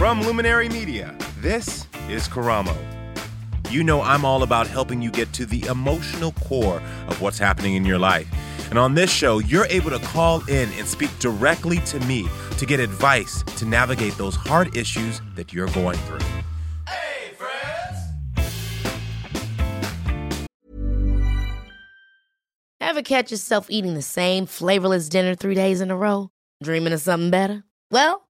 From Luminary Media, this is Karamo. You know, I'm all about helping you get to the emotional core of what's happening in your life. And on this show, you're able to call in and speak directly to me to get advice to navigate those hard issues that you're going through. Hey, friends! Ever catch yourself eating the same flavorless dinner three days in a row? Dreaming of something better? Well,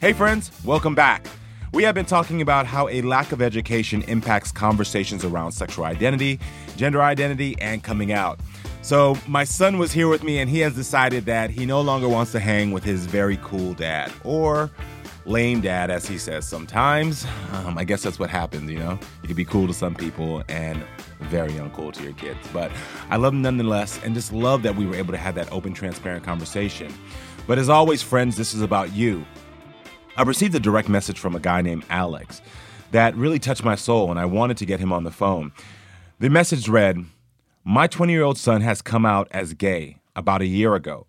Hey, friends, welcome back. We have been talking about how a lack of education impacts conversations around sexual identity, gender identity, and coming out. So, my son was here with me, and he has decided that he no longer wants to hang with his very cool dad, or lame dad, as he says sometimes. Um, I guess that's what happens, you know? You can be cool to some people and very uncool to your kids. But I love him nonetheless, and just love that we were able to have that open, transparent conversation. But as always, friends, this is about you. I received a direct message from a guy named Alex that really touched my soul, and I wanted to get him on the phone. The message read My 20 year old son has come out as gay about a year ago.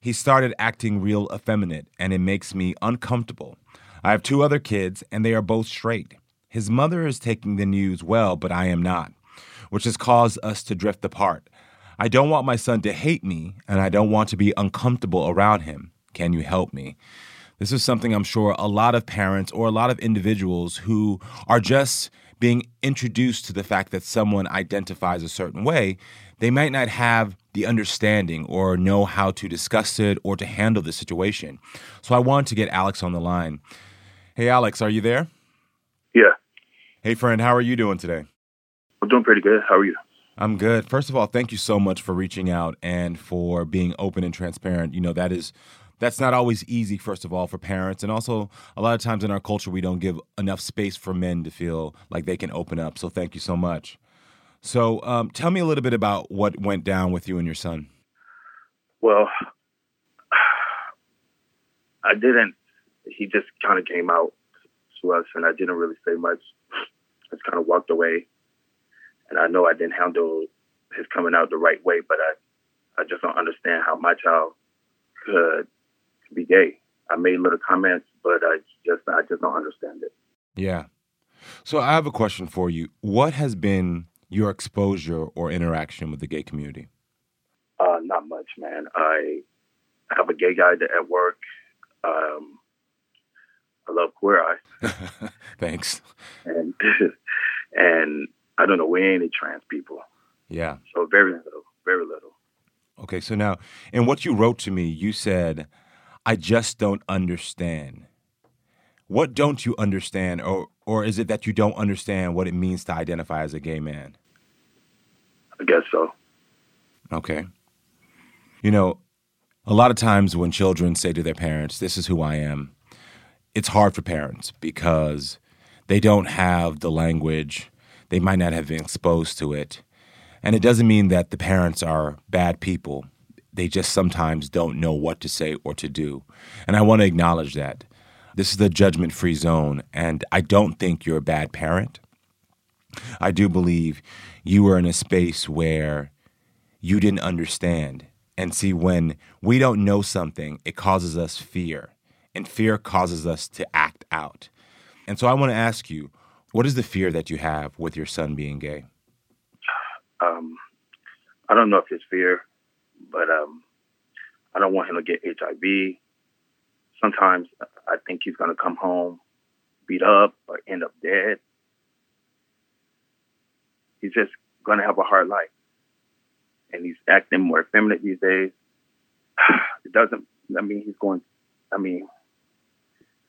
He started acting real effeminate, and it makes me uncomfortable. I have two other kids, and they are both straight. His mother is taking the news well, but I am not, which has caused us to drift apart. I don't want my son to hate me, and I don't want to be uncomfortable around him. Can you help me? This is something I'm sure a lot of parents or a lot of individuals who are just being introduced to the fact that someone identifies a certain way, they might not have the understanding or know how to discuss it or to handle the situation. So I want to get Alex on the line. Hey, Alex, are you there? Yeah, Hey, friend, how are you doing today? I'm doing pretty good. How are you? I'm good. First of all, thank you so much for reaching out and for being open and transparent. You know, that is that's not always easy first of all for parents and also a lot of times in our culture we don't give enough space for men to feel like they can open up. So thank you so much. So, um, tell me a little bit about what went down with you and your son. Well, I didn't. He just kind of came out to us, and I didn't really say much. I just kind of walked away, and I know I didn't handle his coming out the right way, but I, I just don't understand how my child could be gay. I made little comments, but I just, I just don't understand it. Yeah. So I have a question for you. What has been your exposure or interaction with the gay community? Uh, not much, man. I have a gay guy at work. Um, I love Queer Eye, Thanks. and and I don't know we ain't any trans people, Yeah. so very little, very little. Okay, so now, in what you wrote to me, you said, I just don't understand. What don't you understand, or, or is it that you don't understand what it means to identify as a gay man? I guess so. Okay. You know, a lot of times when children say to their parents, This is who I am, it's hard for parents because they don't have the language, they might not have been exposed to it. And it doesn't mean that the parents are bad people. They just sometimes don't know what to say or to do. And I want to acknowledge that. This is the judgment free zone, and I don't think you're a bad parent. I do believe you were in a space where you didn't understand. And see, when we don't know something, it causes us fear, and fear causes us to act out. And so I want to ask you, what is the fear that you have with your son being gay? Um, I don't know if it's fear, but um, I don't want him to get HIV. Sometimes I think he's going to come home beat up or end up dead. he's just gonna have a hard life. And he's acting more effeminate these days. It doesn't I mean he's going I mean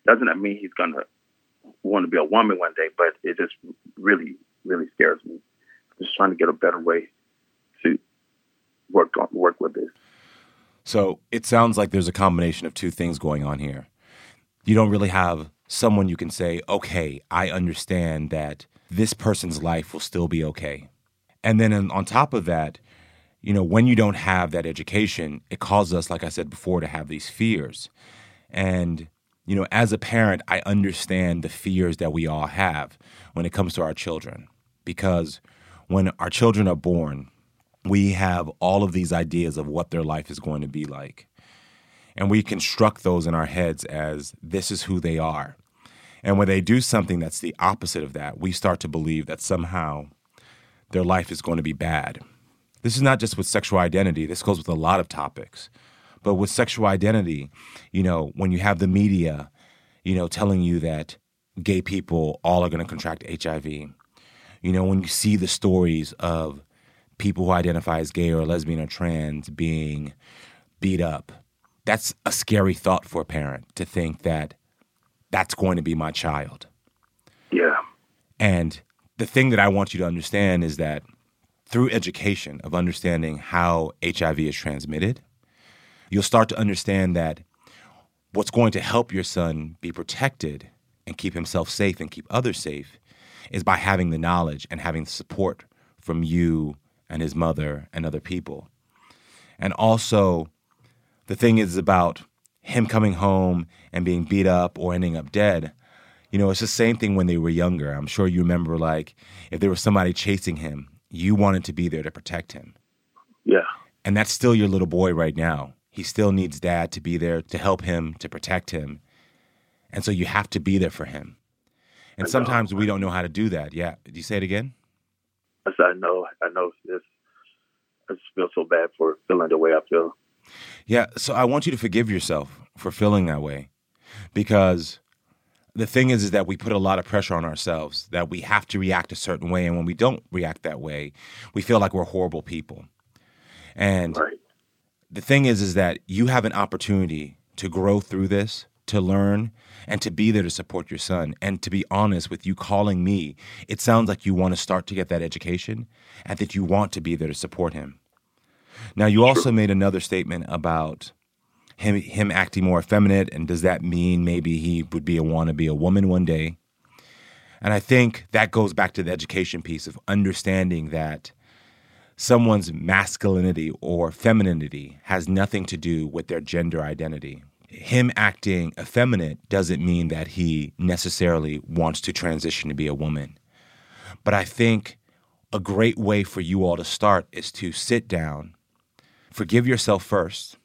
doesn't that mean he's gonna want to be a woman one day, but it just really, really scares me. I'm just trying to get a better way to work on work with this. So it sounds like there's a combination of two things going on here. You don't really have someone you can say, okay, I understand that this person's life will still be okay. And then on top of that, you know, when you don't have that education, it causes us, like I said before, to have these fears. And, you know, as a parent, I understand the fears that we all have when it comes to our children. Because when our children are born, we have all of these ideas of what their life is going to be like. And we construct those in our heads as this is who they are. And when they do something that's the opposite of that, we start to believe that somehow their life is going to be bad. This is not just with sexual identity, this goes with a lot of topics. But with sexual identity, you know, when you have the media, you know, telling you that gay people all are going to contract HIV, you know, when you see the stories of people who identify as gay or lesbian or trans being beat up. That's a scary thought for a parent to think that that's going to be my child. Yeah. And the thing that I want you to understand is that through education of understanding how HIV is transmitted, you'll start to understand that what's going to help your son be protected and keep himself safe and keep others safe is by having the knowledge and having the support from you and his mother and other people. And also, the thing is about him coming home and being beat up or ending up dead. You know, it's the same thing when they were younger. I'm sure you remember, like, if there was somebody chasing him, you wanted to be there to protect him. Yeah. And that's still your little boy right now. He still needs dad to be there to help him, to protect him. And so you have to be there for him. And sometimes we don't know how to do that. Yeah. Did you say it again? I said, I know, I know. This, I just feel so bad for feeling the way I feel. Yeah. So I want you to forgive yourself for feeling that way, because the thing is, is that we put a lot of pressure on ourselves that we have to react a certain way, and when we don't react that way, we feel like we're horrible people. And right. the thing is, is that you have an opportunity to grow through this, to learn, and to be there to support your son. And to be honest with you calling me, it sounds like you want to start to get that education and that you want to be there to support him. Now, you also made another statement about him him acting more effeminate, and does that mean maybe he would be a want to be a woman one day? And I think that goes back to the education piece of understanding that someone's masculinity or femininity has nothing to do with their gender identity. Him acting effeminate doesn't mean that he necessarily wants to transition to be a woman. But I think a great way for you all to start is to sit down, forgive yourself first,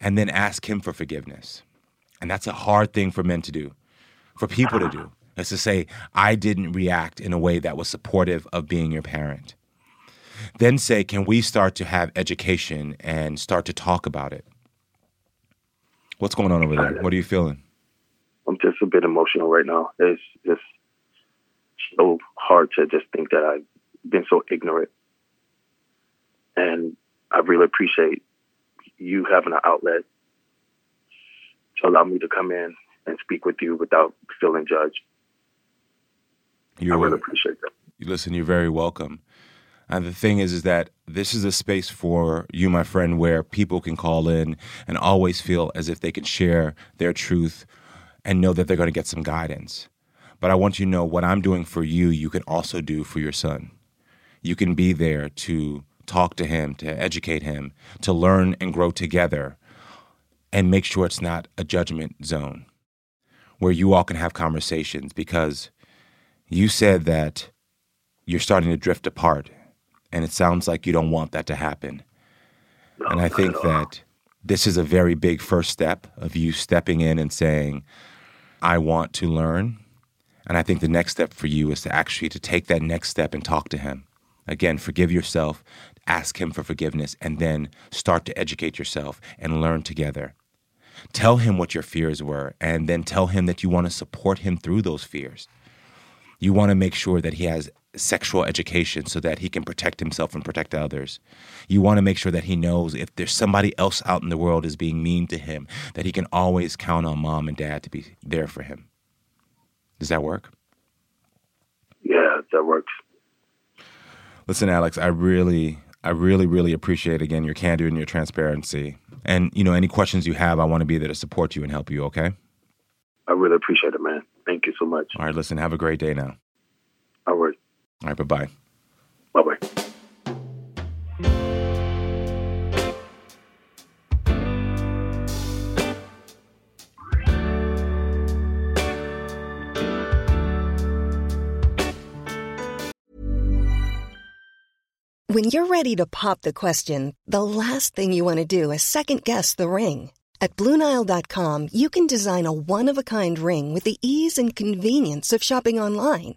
and then ask him for forgiveness. And that's a hard thing for men to do, for people to do. Is to say, I didn't react in a way that was supportive of being your parent. Then say, can we start to have education and start to talk about it? What's going on over there? What are you feeling? I'm just a bit emotional right now. It's just so hard to just think that I've been so ignorant. And I really appreciate you having an outlet to allow me to come in and speak with you without feeling judged. You're, I really appreciate that. Listen, you're very welcome. And the thing is, is that this is a space for you, my friend, where people can call in and always feel as if they can share their truth and know that they're going to get some guidance. But I want you to know what I'm doing for you, you can also do for your son. You can be there to talk to him, to educate him, to learn and grow together, and make sure it's not a judgment zone where you all can have conversations because you said that you're starting to drift apart, and it sounds like you don't want that to happen. And I think that this is a very big first step of you stepping in and saying, I want to learn. And I think the next step for you is to actually to take that next step and talk to him. Again, forgive yourself, ask him for forgiveness, and then start to educate yourself and learn together. Tell him what your fears were, and then tell him that you want to support him through those fears. You want to make sure that he has sexual education so that he can protect himself and protect others. You want to make sure that he knows if there's somebody else out in the world is being mean to him, that he can always count on mom and dad to be there for him. Does that work? Yeah, that works. Listen, Alex, I really, I really, really appreciate again your candor and your transparency. And you know, any questions you have, I want to be there to support you and help you. Okay? I really appreciate it, man. Thank you so much. All right, listen. Have a great day now. All right. All right. Bye bye. Bye bye. When you're ready to pop the question, the last thing you want to do is second guess the ring. At Bluenile.com, you can design a one of a kind ring with the ease and convenience of shopping online.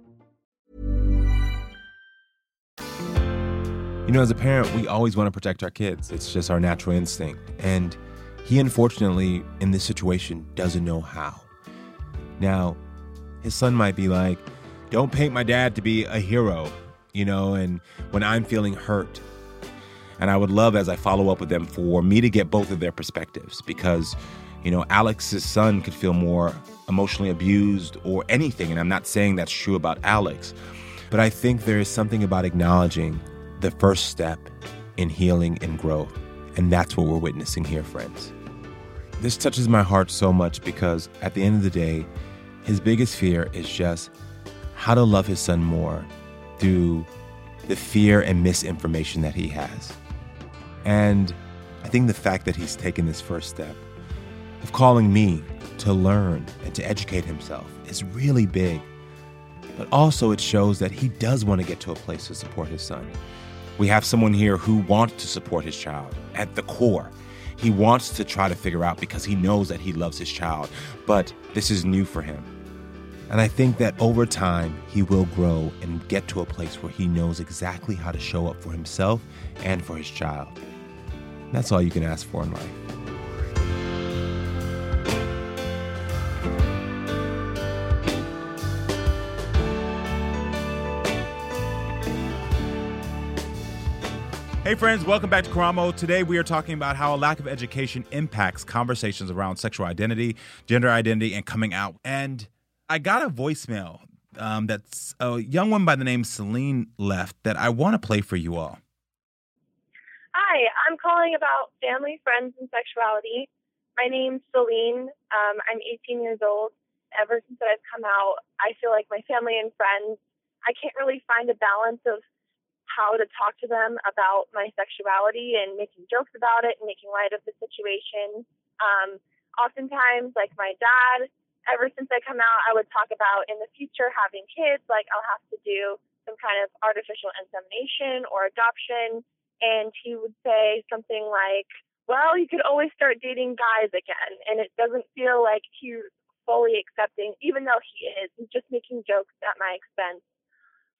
You know, as a parent, we always want to protect our kids. It's just our natural instinct. And he, unfortunately, in this situation, doesn't know how. Now, his son might be like, don't paint my dad to be a hero, you know, and when I'm feeling hurt. And I would love, as I follow up with them, for me to get both of their perspectives because, you know, Alex's son could feel more emotionally abused or anything. And I'm not saying that's true about Alex, but I think there is something about acknowledging the first step in healing and growth. And that's what we're witnessing here, friends. This touches my heart so much because at the end of the day, his biggest fear is just how to love his son more through the fear and misinformation that he has. And I think the fact that he's taken this first step of calling me to learn and to educate himself is really big. But also, it shows that he does want to get to a place to support his son. We have someone here who wants to support his child at the core. He wants to try to figure out because he knows that he loves his child, but this is new for him. And I think that over time, he will grow and get to a place where he knows exactly how to show up for himself and for his child. That's all you can ask for in life. Hey, friends, welcome back to Karamo. Today, we are talking about how a lack of education impacts conversations around sexual identity, gender identity, and coming out. And I got a voicemail um, that's a young one by the name Celine left that I want to play for you all. Hi, I'm calling about family, friends, and sexuality. My name's Celine. Um, I'm 18 years old. Ever since that I've come out, I feel like my family and friends, I can't really find a balance of how to talk to them about my sexuality and making jokes about it and making light of the situation. Um, oftentimes, like my dad, ever since I come out, I would talk about in the future having kids, like I'll have to do some kind of artificial insemination or adoption. And he would say something like, well, you could always start dating guys again. And it doesn't feel like he's fully accepting, even though he is. He's just making jokes at my expense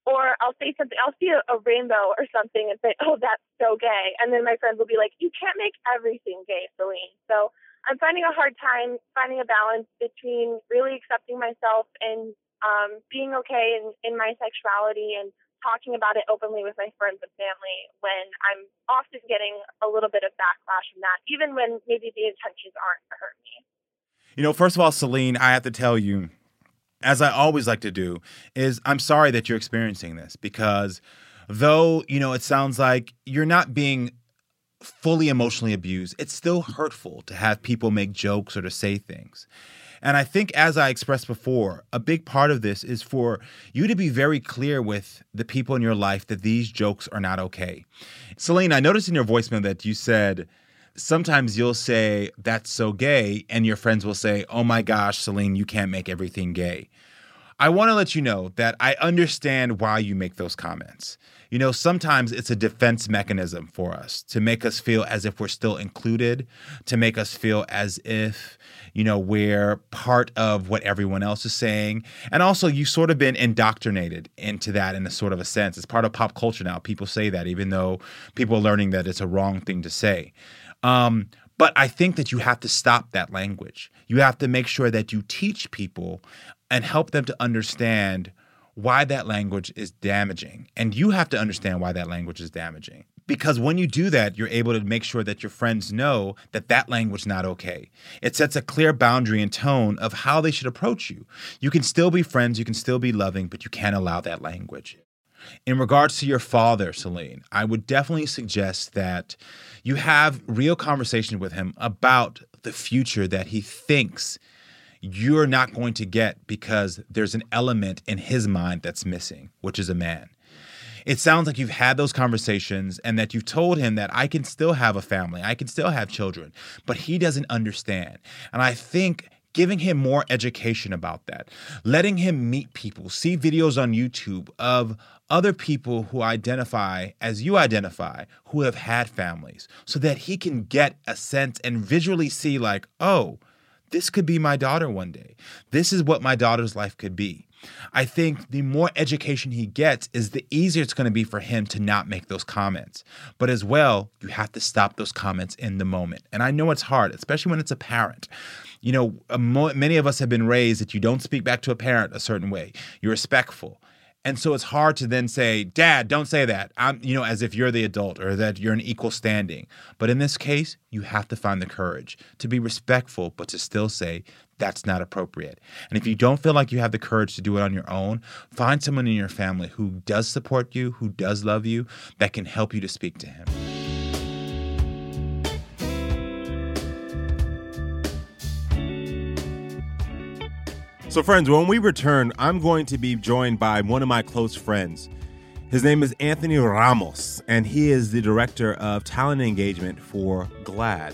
or I'll say something, I'll see a, a, rainbow or something and say, oh, that's so gay. And then my friends will be like, you can't make everything gay, Celine. So I'm finding a hard time finding a balance between really accepting myself and um, being okay in, in my sexuality and talking about it openly with my friends and family when I'm often getting a little bit of backlash from that, even when maybe the intentions aren't to hurt me. You know, first of all, Celine, I have to tell you, as I always like to do, is I'm sorry that you're experiencing this because though, you know, it sounds like you're not being fully emotionally abused, it's still hurtful to have people make jokes or to say things. And I think, as I expressed before, a big part of this is for you to be very clear with the people in your life that these jokes are not okay. Celine, I noticed in your voicemail that you said, sometimes you'll say, that's so gay, and your friends will say, oh my gosh, Celine, you can't make everything gay. I want to let you know that I understand why you make those comments. You know, sometimes it's a defense mechanism for us to make us feel as if we're still included, to make us feel as if, you know, we're part of what everyone else is saying. And also, you've sort of been indoctrinated into that in a sort of a sense. It's part of pop culture now. People say that, even though people are learning that it's a wrong thing to say. Um, but I think that you have to stop that language. You have to make sure that you teach people and help them to understand why that language is damaging. And you have to understand why that language is damaging. Because when you do that, you're able to make sure that your friends know that that language is not okay. It sets a clear boundary and tone of how they should approach you. You can still be friends, you can still be loving, but you can't allow that language. In regards to your father, Celine, I would definitely suggest that you have real conversation with him about the future that he thinks you're not going to get because there's an element in his mind that's missing, which is a man. It sounds like you've had those conversations and that you've told him that I can still have a family, I can still have children, but he doesn't understand. And I think giving him more education about that, letting him meet people, see videos on YouTube of other people who identify as you identify, who have had families, so that he can get a sense and visually see, like, oh, this could be my daughter one day. This is what my daughter's life could be. I think the more education he gets is the easier it's going to be for him to not make those comments. But as well, you have to stop those comments in the moment. And I know it's hard, especially when it's a parent. You know, many of us have been raised that you don't speak back to a parent a certain way. You're respectful. And so it's hard to then say, Dad, don't say that. I'm, you know, as if you're the adult or that you're an equal standing. But in this case, you have to find the courage to be respectful, but to still say, that's not appropriate. And if you don't feel like you have the courage to do it on your own, find someone in your family who does support you, who does love you, that can help you to speak to him. So, friends, when we return, I'm going to be joined by one of my close friends. His name is Anthony Ramos, and he is the director of talent engagement for GLAAD.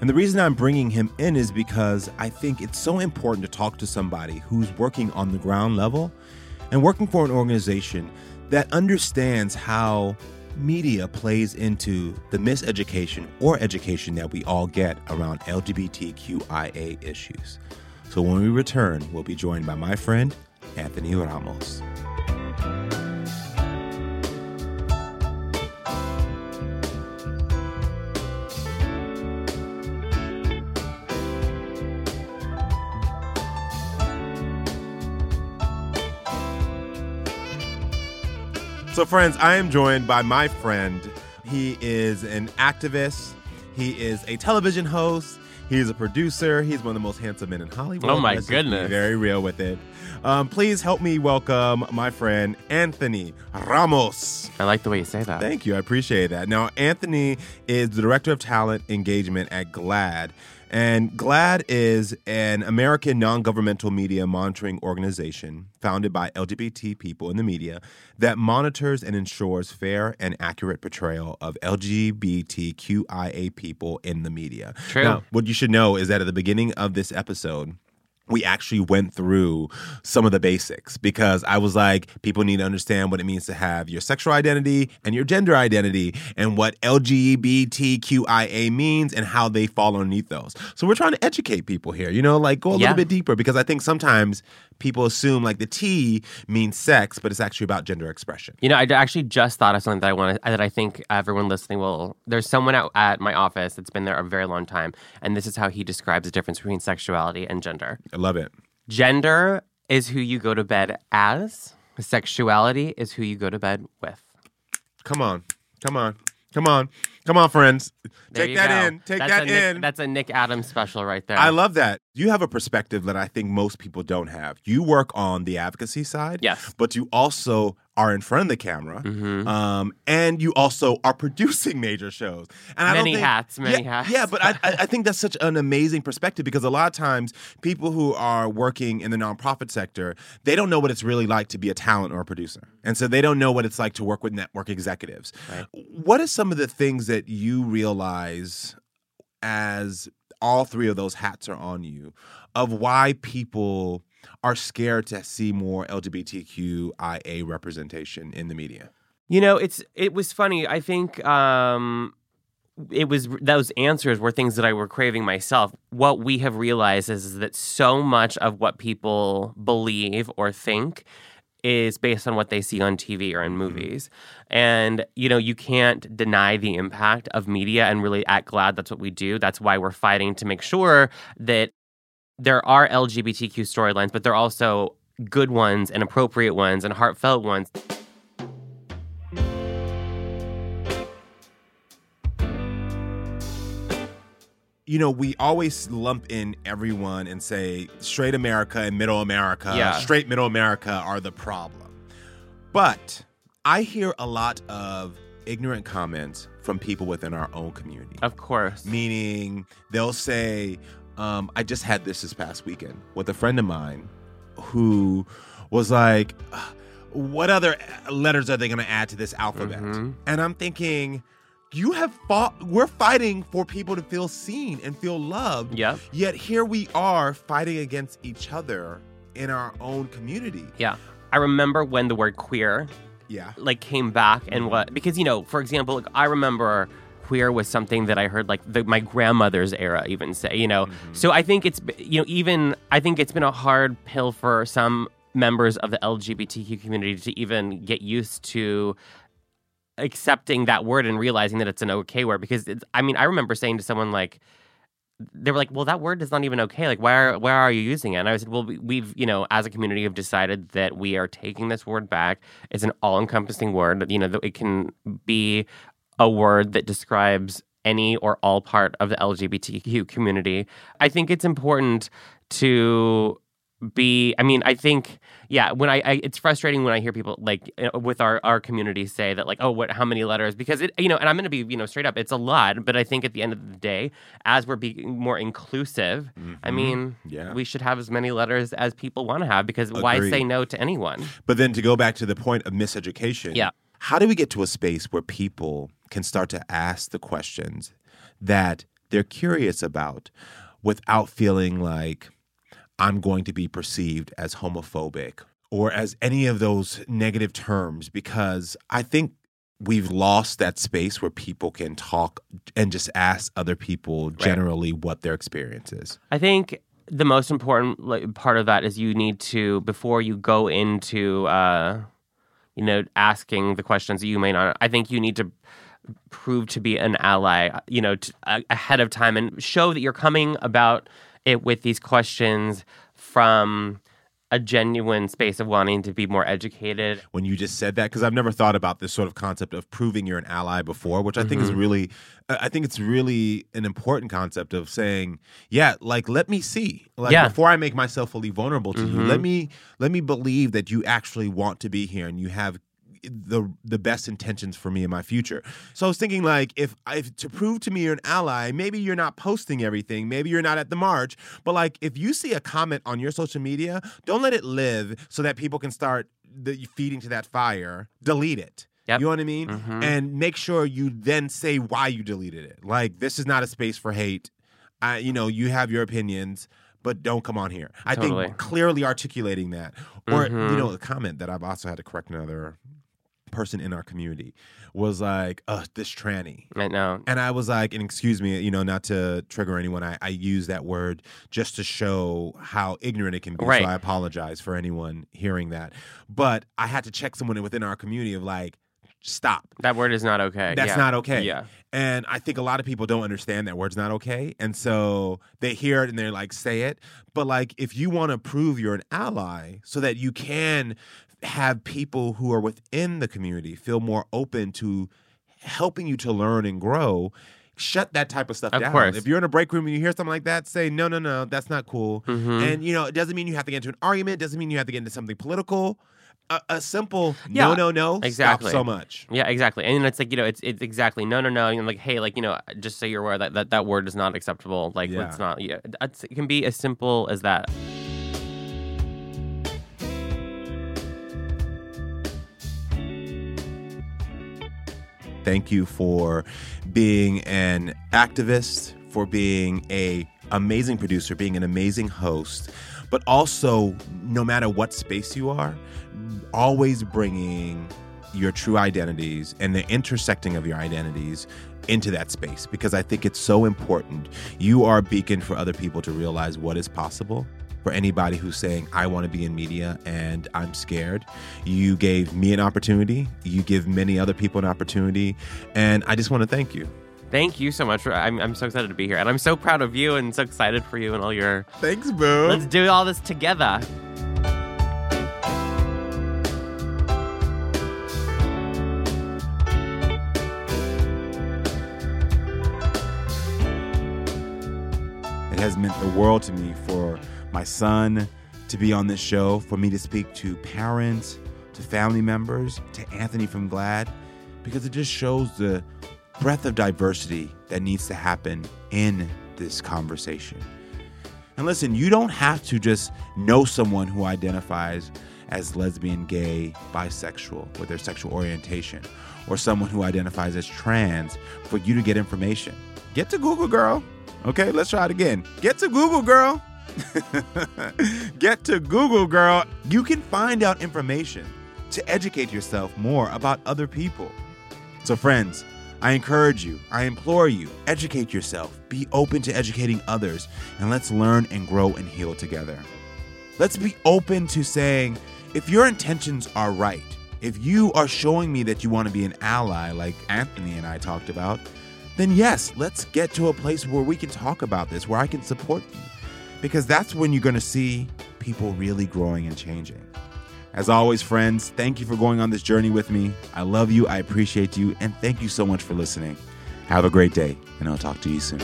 And the reason I'm bringing him in is because I think it's so important to talk to somebody who's working on the ground level and working for an organization that understands how media plays into the miseducation or education that we all get around LGBTQIA issues. So when we return, we'll be joined by my friend, Anthony Ramos. So, friends, I am joined by my friend. He is an activist, he is a television host, He's a producer. He's one of the most handsome men in Hollywood. Oh my goodness! very real with it. Um, please help me welcome my friend Anthony Ramos. I like the way you say that. Thank you. I appreciate that. Now, Anthony is the director of talent engagement at GLAAD. And GLAAD is an American non governmental media monitoring organization founded by LGBT people in the media that monitors and ensures fair and accurate portrayal of LGBTQIA people in the media. True. Now, what you should know is that at the beginning of this episode, we actually went through some of the basics because I was like, people need to understand what it means to have your sexual identity and your gender identity and what LGBTQIA means and how they fall underneath those. So we're trying to educate people here, you know, like go a Yeah. little bit deeper because I think sometimes people assume like the T means sex, but it's actually about gender expression. You know, I actually just thought of something that I want that I think everyone listening will. There's someone out at my office that's been there a very long time, and this is how he describes the difference between sexuality and gender. I love it. Gender is who you go to bed as. Sexuality is who you go to bed with. Come on. Come on. Come on. Come on, friends. There Take that go. in. Take that's that Nick, in. That's a Nick Adams special right there. I love that. You have a perspective that I think most people don't have. You work on the advocacy side, Yes. but you also are in front of the camera, Mhm. um, and you also are producing major shows. And I don't Many think- hats, many yeah, hats. Yeah, but I, I I think that's such an amazing perspective because a lot of times people who are working in the nonprofit sector they don't know what it's really like to be a talent or a producer, and so they don't know what it's like to work with network executives. Right. What are some of the things that you realize as all three of those hats are on you of why people are scared to see more LGBTQIA representation in the media? You know, it's it was funny. I think um, it was those answers were things that I were craving myself. What we have realized is that so much of what people believe or think is based on what they see on TV or in mm-hmm. movies. And you know, you can't deny the impact of media and really at GLAAD that's what we do. That's why we're fighting to make sure that there are LGBTQ storylines, but they're also good ones and appropriate ones and heartfelt ones. You know, we always lump in everyone and say straight America and middle America, Yeah. straight middle America are the problem. But I hear a lot of ignorant comments from people within our own community. Of course. Meaning they'll say, um, I just had this this past weekend with a friend of mine who was like, What other letters are they going to add to this alphabet? Mhm. And I'm thinking, you have fought, we're fighting for people to feel seen and feel loved. Yep. Yet here we are fighting against each other in our own community. Yeah. I remember when the word queer Yeah. like came back and mm-hmm. what because you know, for example, like, I remember queer was something that I heard like the, my grandmother's era even say, you know. Mm-hmm. So I think it's you know, even I think it's been a hard pill for some members of the LGBTQ community to even get used to accepting that word and realizing that it's an okay word because it's, I mean, I remember saying to someone like they were like, "Well, that word is not even okay. Like, why are why are you using it?" And I said, "Well, we, we've you know, as a community, have decided that we are taking this word back. It's an all-encompassing word. That, you know, that it can be a word that describes any or all part of the LGBTQ community. I think it's important to be i mean i think yeah when I, I it's frustrating when i hear people like uh, with our our community say that like oh what how many letters because it you know and i'm going to be you know straight up it's a lot but i think at the end of the day as we're being more inclusive i mean Yeah. we should have as many letters as people want to have because why say no to anyone But then to go back to the point of miseducation, Yeah. how do we get to a space where people can start to ask the questions that they're curious about without feeling like I'm going to be perceived as homophobic or as any of those negative terms? Because I think we've lost that space where people can talk and just ask other people generally what their experience is. I think the most important part of that is you need to before you go into uh, you know asking the questions that you may not. I think you need to prove to be an ally, you know, t- a- ahead of time and show that you're coming about it with these questions from a genuine space of wanting to be more educated. when you just said that because I've never thought about this sort of concept of proving you're an ally before, which I think is Mhm. really, I I think it's really an important concept of saying, yeah, like let me see, like Yeah. before I make myself fully vulnerable to you, Mhm. let me let me believe that you actually want to be here and you have the the best intentions for me in my future. So I was thinking like if if to prove to me you're an ally, maybe you're not posting everything, maybe you're not at the march, but like if you see a comment on your social media, don't let it live so that people can start the, feeding to that fire. Delete it. Yep. You know what I mean? Mhm. And make sure you then say why you deleted it. Like this is not a space for hate. I, you know, you have your opinions, but don't come on here. I Totally. think clearly articulating that, or you Mhm. know, a comment that I've also had to correct another person in our community was like, "Uh, this tranny." I know. And I was like, and excuse me, you know, not to trigger anyone, I, I use that word just to show how ignorant it can be. Right. So I apologize for anyone hearing that. But I had to check someone within our community of like, stop. That word is not okay. That's Yeah. not okay. Yeah. And I think a lot of people don't understand that word's not okay. And so they hear it and they're like, say it. But like, if you want to prove you're an ally so that you can have people who are within the community feel more open to helping you to learn and grow, shut that type of stuff Of down. course. If you're in a break room and you hear something like that, say, no, no, no, that's not cool. Mhm. And, you know, it doesn't mean you have to get into an argument, It doesn't mean you have to get into something political. A, a simple Yeah, no, no, no, exactly. so much. Yeah, exactly. And it's like, you know, it's it's exactly no no no. And like, hey, like, you know, just so you're aware that that, that word is not acceptable. Like Yeah. it's not yeah. It can be as simple as that. Thank you for being an activist, for being a amazing producer, being an amazing host, but also no matter what space you are, always bringing your true identities and the intersecting of your identities into that space because I think it's so important. You are a beacon for other people to realize what is possible. For anybody who's saying, I want to be in media and I'm scared, you gave me an opportunity. You give many other people an opportunity. And I just want to thank you. Thank you so much. For, I'm I'm so excited to be here, and I'm so proud of you, and so excited for you and all your. Thanks, boo. Let's do all this together. It has meant the world to me for my son to be on this show, for me to speak to parents, to family members, to Anthony from GLAAD, because it just shows the breadth of diversity that needs to happen in this conversation. And listen, you don't have to just know someone who identifies as lesbian, gay, bisexual with their sexual orientation, or someone who identifies as trans for you to get information. Get to Google, girl. Okay, let's try it again. Get to Google, girl. Get to Google, girl. You can find out information to educate yourself more about other people. So, friends, I encourage you, I implore you, educate yourself, be open to educating others, and let's learn and grow and heal together. Let's be open to saying, if your intentions are right, if you are showing me that you want to be an ally, like Anthony and I talked about, then yes, let's get to a place where we can talk about this, where I can support you. Because that's when you're going to see people really growing and changing. As always, friends, thank you for going on this journey with me. I love you, I appreciate you, and thank you so much for listening. Have a great day, and I'll talk to you soon.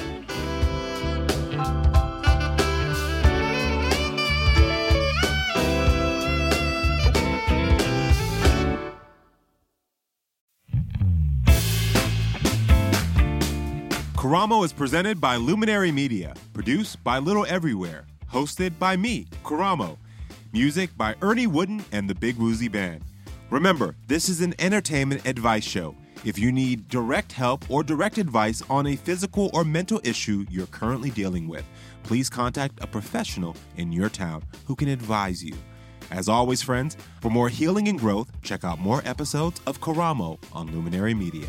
Karamo is presented by Luminary Media, produced by Little Everywhere, hosted by me, Karamo. Music by Ernie Wooden and the Big Woozy Band. Remember, this is an entertainment advice show. If you need direct help or direct advice on a physical or mental issue you're currently dealing with, please contact a professional in your town who can advise you. As always, friends, for more healing and growth, check out more episodes of Karamo on Luminary Media.